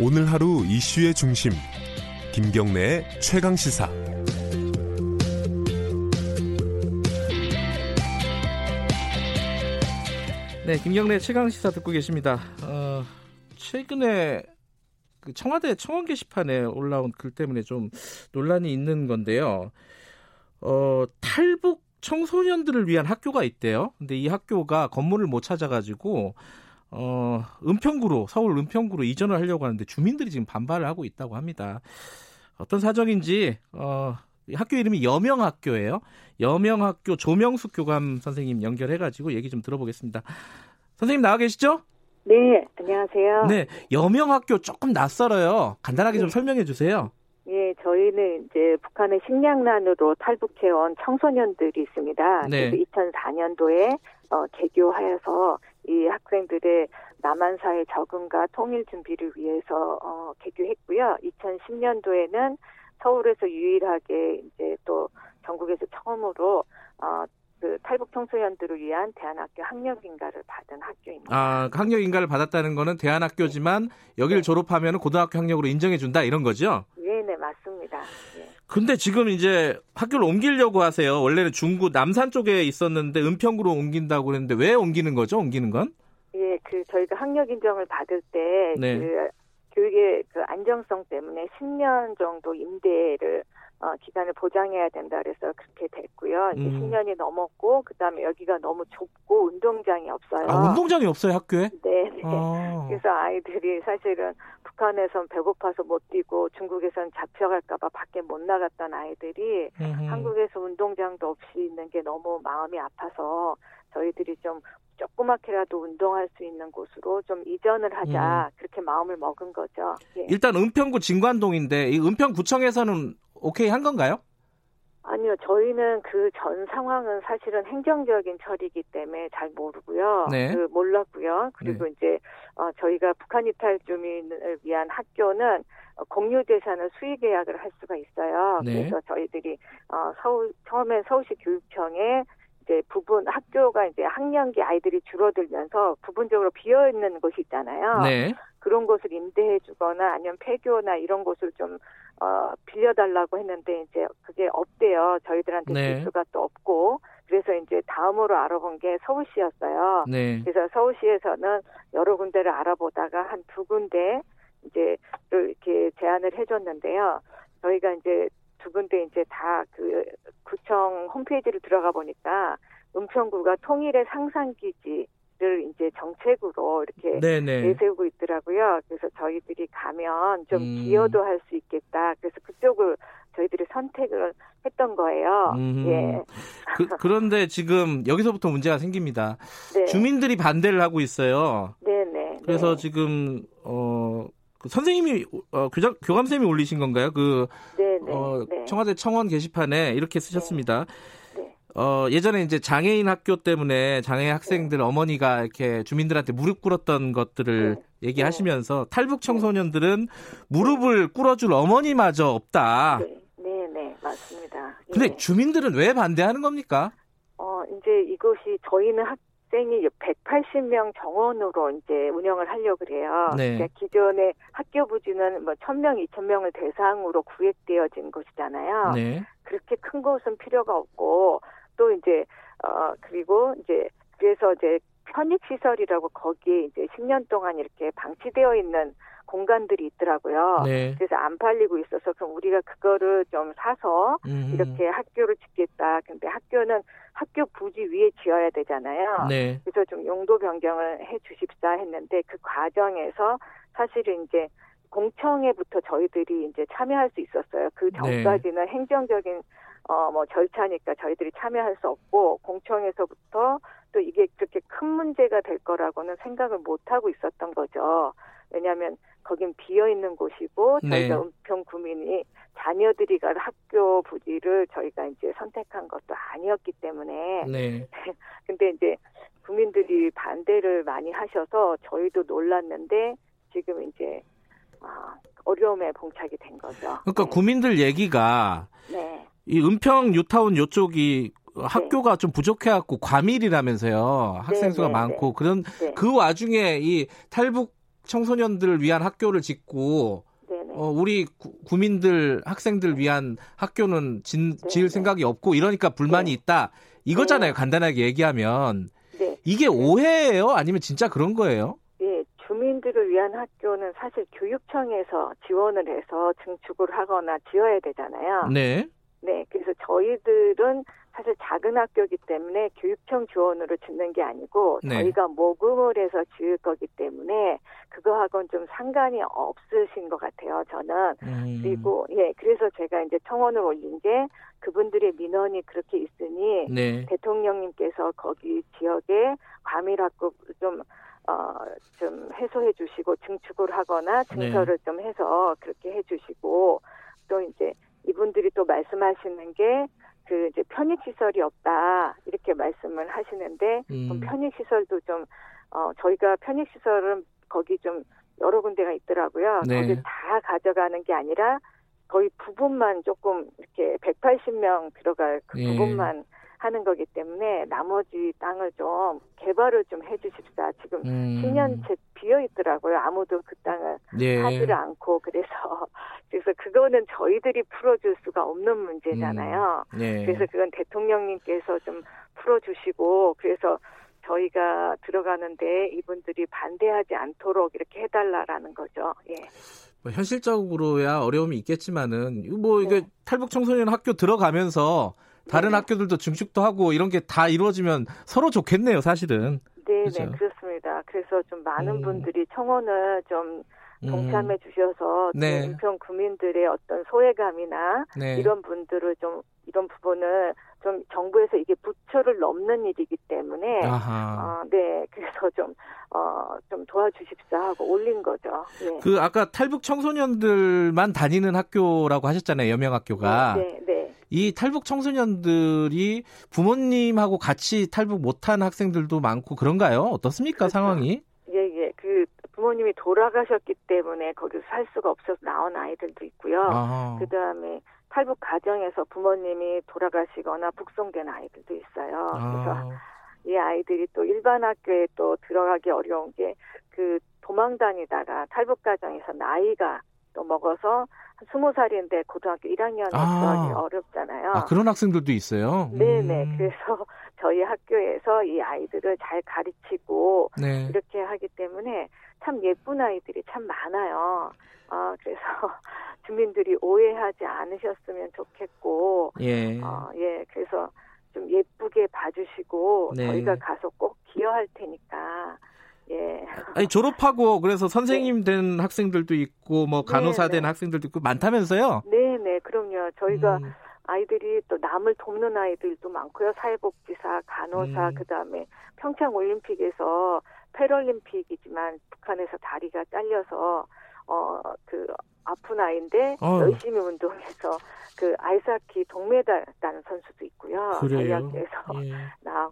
오늘 하루 이슈의 중심 김경래의 최강 시사 네, 김경래 최강 시사 듣고 계십니다. 어, 최근에 그 청와대 청원 게시판에 올라온 글 때문에 좀 논란이 있는 건데요. 어, 탈북 청소년들을 위한 학교가 있대요. 근데 이 학교가 건물을 못 찾아가지고 어, 은평구로 서울 은평구로 이전을 하려고 하는데 주민들이 지금 반발을 하고 있다고 합니다. 어떤 사정인지 어, 학교 이름이 여명학교예요. 여명학교 조명숙 교감 선생님 연결해가지고 얘기 좀 들어보겠습니다. 선생님 나와 계시죠? 네, 안녕하세요. 네, 여명학교 조금 낯설어요. 간단하게 네. 좀 설명해 주세요. 예, 저희는 이제 북한의 식량난으로 탈북해온 청소년들이 있습니다. 네. 그래서 2004년도에 어, 개교하여서 이 학생들의 남한사회 적응과 통일 준비를 위해서 어, 개교했고요. 2010년도에는 서울에서 유일하게 이제 또 전국에서 처음으로 어, 그 탈북 청소년들을 위한 대안학교 학력 인가를 받은 학교입니다. 아, 학력 인가를 받았다는 거는 대안학교지만 여기를 네. 졸업하면 고등학교 학력으로 인정해 준다 이런 거죠? 네, 네, 맞습니다. 예. 근데 지금 이제 학교를 옮기려고 하세요. 원래는 중구 남산 쪽에 있었는데 은평구로 옮긴다고 그랬는데 왜 옮기는 거죠? 옮기는 건? 예, 그 저희가 학력 인정을 받을 때 네. 그 교육의 그 안정성 때문에 10년 정도 임대를 어, 기간을 보장해야 된다 그래서 그렇게 됐고요. 이제 음. 10년이 넘었고 그다음에 여기가 너무 좁고 운동장이 없어요. 아, 운동장이 없어요, 학교에? 네, 네. 아. 그래서 아이들이 사실은 북한에선 배고파서 못 뛰고 중국에선 잡혀갈까봐 밖에 못 나갔던 아이들이 음흠. 한국에서 운동장도 없이 있는 게 너무 마음이 아파서 저희들이 좀 조그맣게라도 운동할 수 있는 곳으로 좀 이전을 하자 그렇게 마음을 먹은 거죠. 예. 음. 일단 은평구 진관동인데 이 은평구청에서는 오케이 한 건가요? 아니요, 저희는 그 전 상황은 사실은 행정적인 처리이기 때문에 잘 모르고요. 네. 그 몰랐고요. 그리고 이제 어, 저희가 북한 이탈 주민을 위한 학교는 어, 공유 재산을 수의 계약을 할 수가 있어요. 네. 그래서 저희들이 어, 서울 처음엔 서울시 교육청에 이제 부분 학교가 이제 학년기 아이들이 줄어들면서 부분적으로 비어 있는 곳이 있잖아요. 네. 그런 곳을 임대해 주거나 아니면 폐교나 이런 곳을 좀 어, 빌려달라고 했는데 이제 그게 없대요. 저희들한테 네. 줄 수가 또 없고 그래서 이제 다음으로 알아본 게 서울시였어요. 네. 그래서 서울시에서는 여러 군데를 알아보다가 한 두 군데 이제 를 이렇게 제안을 해줬는데요. 저희가 이제 두 군데 이제 다 그 구청 홈페이지를 들어가 보니까 은평구가 통일의 상상기지 를 이제 정책으로 이렇게 네네. 내세우고 있더라고요. 그래서 저희들이 가면 좀 음. 기여도 할 수 있겠다. 그래서 그쪽을 저희들이 선택을 했던 거예요. 음. 예. 그, 그런데 지금 여기서부터 문제가 생깁니다. 네. 주민들이 반대를 하고 있어요. 네네. 그래서 네. 지금 어, 그 선생님이 어, 교장, 교감 쌤이 올리신 건가요? 그 네네. 어, 네. 청와대 청원 게시판에 이렇게 쓰셨습니다. 네. 어, 예전에 이제 장애인 학교 때문에 장애 학생들 어머니가 이렇게 주민들한테 무릎 꿇었던 것들을 네. 얘기하시면서 탈북 청소년들은 무릎을 꿇어줄 어머니마저 없다. 네. 네네. 맞습니다. 근데 예. 주민들은 왜 반대하는 겁니까? 어, 이제 이것이 저희는 학생이 180명 정원으로 이제 운영을 하려고 그래요. 네. 그러니까 기존의 학교 부지는 뭐 1000명, 2000명을 대상으로 구획되어진 곳이잖아요. 네. 그렇게 큰 곳은 필요가 없고 또 이제 어 그리고 이제 그래서 이제 편입 시설이라고 거기에 이제 10년 동안 이렇게 방치되어 있는 공간들이 있더라고요. 네. 그래서 안 팔리고 있어서 그럼 우리가 그거를 좀 사서 음. 이렇게 학교를 짓겠다. 근데 학교는 학교 부지 위에 지어야 되잖아요. 네. 그래서 좀 용도 변경을 해 주십사 했는데 그 과정에서 사실은 이제 공청회부터 저희들이 이제 참여할 수 있었어요. 그 네. 전까지는 행정적인 어 뭐 절차니까 저희들이 참여할 수 없고 공청회에서부터 또 이게 그렇게 큰 문제가 될 거라고는 생각을 못 하고 있었던 거죠. 왜냐하면 거긴 비어 있는 곳이고 저희가 네. 은평 구민이 자녀들이 갈 학교 부지를 저희가 이제 선택한 것도 아니었기 때문에 네. 근데 이제 국민들이 반대를 많이 하셔서 저희도 놀랐는데 지금 이제 아, 어려움에 봉착이 된 거죠. 그러니까 네. 구민들 얘기가 네. 이 은평 뉴타운 요쪽이 학교가 좀 부족해갖고 과밀이라면서요. 학생 수가 네, 네, 많고 그런 네. 그 와중에 이 탈북 청소년들을 위한 학교를 짓고. 어, 우리 구, 구민들 학생들 위한 학교는 진, 네, 지을 네. 생각이 없고 이러니까 불만이 네. 있다. 이거잖아요. 네. 간단하게 얘기하면 네. 이게 오해예요? 아니면 진짜 그런 거예요? 예, 주민들을 위한 학교는 사실 교육청에서 지원을 해서 증축을 하거나 지어야 되잖아요. 네. 네, 그래서 저희들은 사실 작은 학교이기 때문에 교육청 지원으로 짓는 게 아니고 네. 저희가 모금을 해서 지을 거기 때문에 그거하고는 좀 상관이 없으신 것 같아요. 저는 음, 그리고 예, 그래서 제가 이제 청원을 올린 게 그분들의 민원이 그렇게 있으니 네. 대통령님께서 거기 지역에 과밀학급 좀, 어, 좀 해소해 주시고 증축을 하거나 증설을 좀 해서 그렇게 해 주시고 또 이제 이분들이 또 말씀하시는 게 그 이제 편익시설이 없다 이렇게 말씀을 하시는데 음, 좀 편익시설도 좀, 어, 저희가 편익시설은 거기 좀 여러 군데가 있더라고요. 네. 거기 다 가져가는 게 아니라 거의 부분만 조금 이렇게 180명 들어갈 그 예. 부분만 하는 거기 때문에 나머지 땅을 좀 개발을 좀 해주십사. 지금 음, 10년째 비어 있더라고요. 아무도 그 땅을 예. 하지를 않고 그래서 그래서 그거는 저희들이 풀어줄 수가 없는 문제잖아요. 예. 그래서 그건 대통령님께서 좀 풀어주시고 그래서 저희가 들어가는데 이분들이 반대하지 않도록 이렇게 해달라라는 거죠. 예. 뭐 현실적으로야 어려움이 있겠지만은 뭐 이게 네. 탈북 청소년 학교 들어가면서 다른 네. 학교들도 증축도 하고 이런 게 다 이루어지면 서로 좋겠네요, 사실은. 네, 그죠. 네, 그렇습니다. 그래서 좀 많은 음. 분들이 청원을 좀 음, 동참해 주셔서 네. 좀 인천 구민들의 어떤 소외감이나 네. 이런 분들을 좀 이런 부분을 좀 정부에서 이게 부처를 넘는 일이기 때문에 아하. 어, 네, 그래서 좀, 어, 좀 도와주십사 하고 올린 거죠. 예. 그 아까 탈북 청소년들만 다니는 학교라고 하셨잖아요, 여명학교가. 네, 네. 이 탈북 청소년들이 부모님하고 같이 탈북 못한 학생들도 많고 그런가요? 어떻습니까, 그렇죠. 상황이? 예, 예. 그 부모님이 돌아가셨기 때문에 거기서 살 수가 없어서 나온 아이들도 있고요. 아, 그 다음에 탈북 가정에서 부모님이 돌아가시거나 북송된 아이들도 있어요. 그래서 아, 이 아이들이 또 일반 학교에 또 들어가기 어려운 게 그 도망 다니다가 탈북 가정에서 나이가 또 먹어서 한 스무 살인데 고등학교 1학년에 아. 어렵잖아요. 아, 그런 학생들도 있어요. 네네. 음, 그래서 저희 학교에서 이 아이들을 잘 가르치고 네. 이렇게 하기 때문에 참 예쁜 아이들이 참 많아요. 아, 그래서 주민들이 오해하지 않으셨으면 좋겠고, 예. 어, 예, 그래서 좀 예쁘게 봐주시고, 네. 저희가 가서 꼭 기여할 테니까, 예. 아니 졸업하고 그래서 선생님 된 학생들도 있고 뭐 간호사 네, 된 네. 학생들도 있고 많다면서요? 네 네, 그럼요. 저희가 음, 아이들이 또 남을 돕는 아이들도 많고요. 사회복지사, 간호사, 음. 그 다음에 평창 올림픽에서 패럴림픽이지만 북한에서 다리가 잘려서 어 그 아픈 아이인데 어. 열심히 운동해서 그 아이스하키 동메달 따는 선수도 있고요. 그래요. 학교에서 예. 나왔고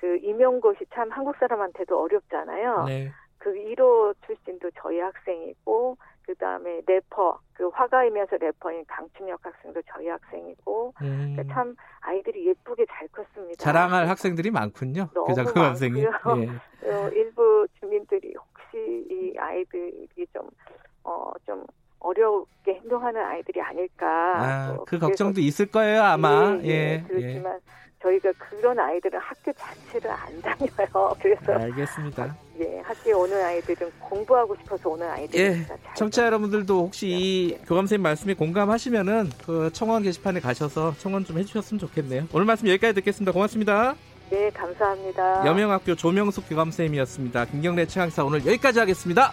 그 임용고시 참 한국 사람한테도 어렵잖아요. 네. 그 1호 출신도 저희 학생이고 그 다음에 래퍼 그 화가이면서 래퍼인 강춘혁 학생도 저희 학생이고 음, 그러니까 참 아이들이 예쁘게 잘 컸습니다. 자랑할 학생들이 많군요. 그 학생이. 많고요. 예. 어, 일부 주민들이 혹시 이 아이들이 좀 어, 좀 어렵게 행동하는 아이들이 아닐까. 아, 또그 걱정도 있을 거예요, 아마. 예, 예. 예, 그렇지만 저희가 그 런 아이들은 학교 자체를 안 다녀요. 그래서 예. 알겠습니다. 예, 학교에 오는 아이들은 공부하고 싶어서 오는 예. 아이들입니다. 잘 청취자 여러분들도 혹시 이 교감 선생님 말씀에 공감하시면은 그 청원 게시판에 가셔서 청원 좀 해주셨으면 좋겠네요. 오늘 말씀 여기까지 듣겠습니다. 고맙습니다. 네, 감사합니다. 여명학교 조명숙 교감 선생님이었습니다. 김경래 최강사 오늘 여기까지 하겠습니다.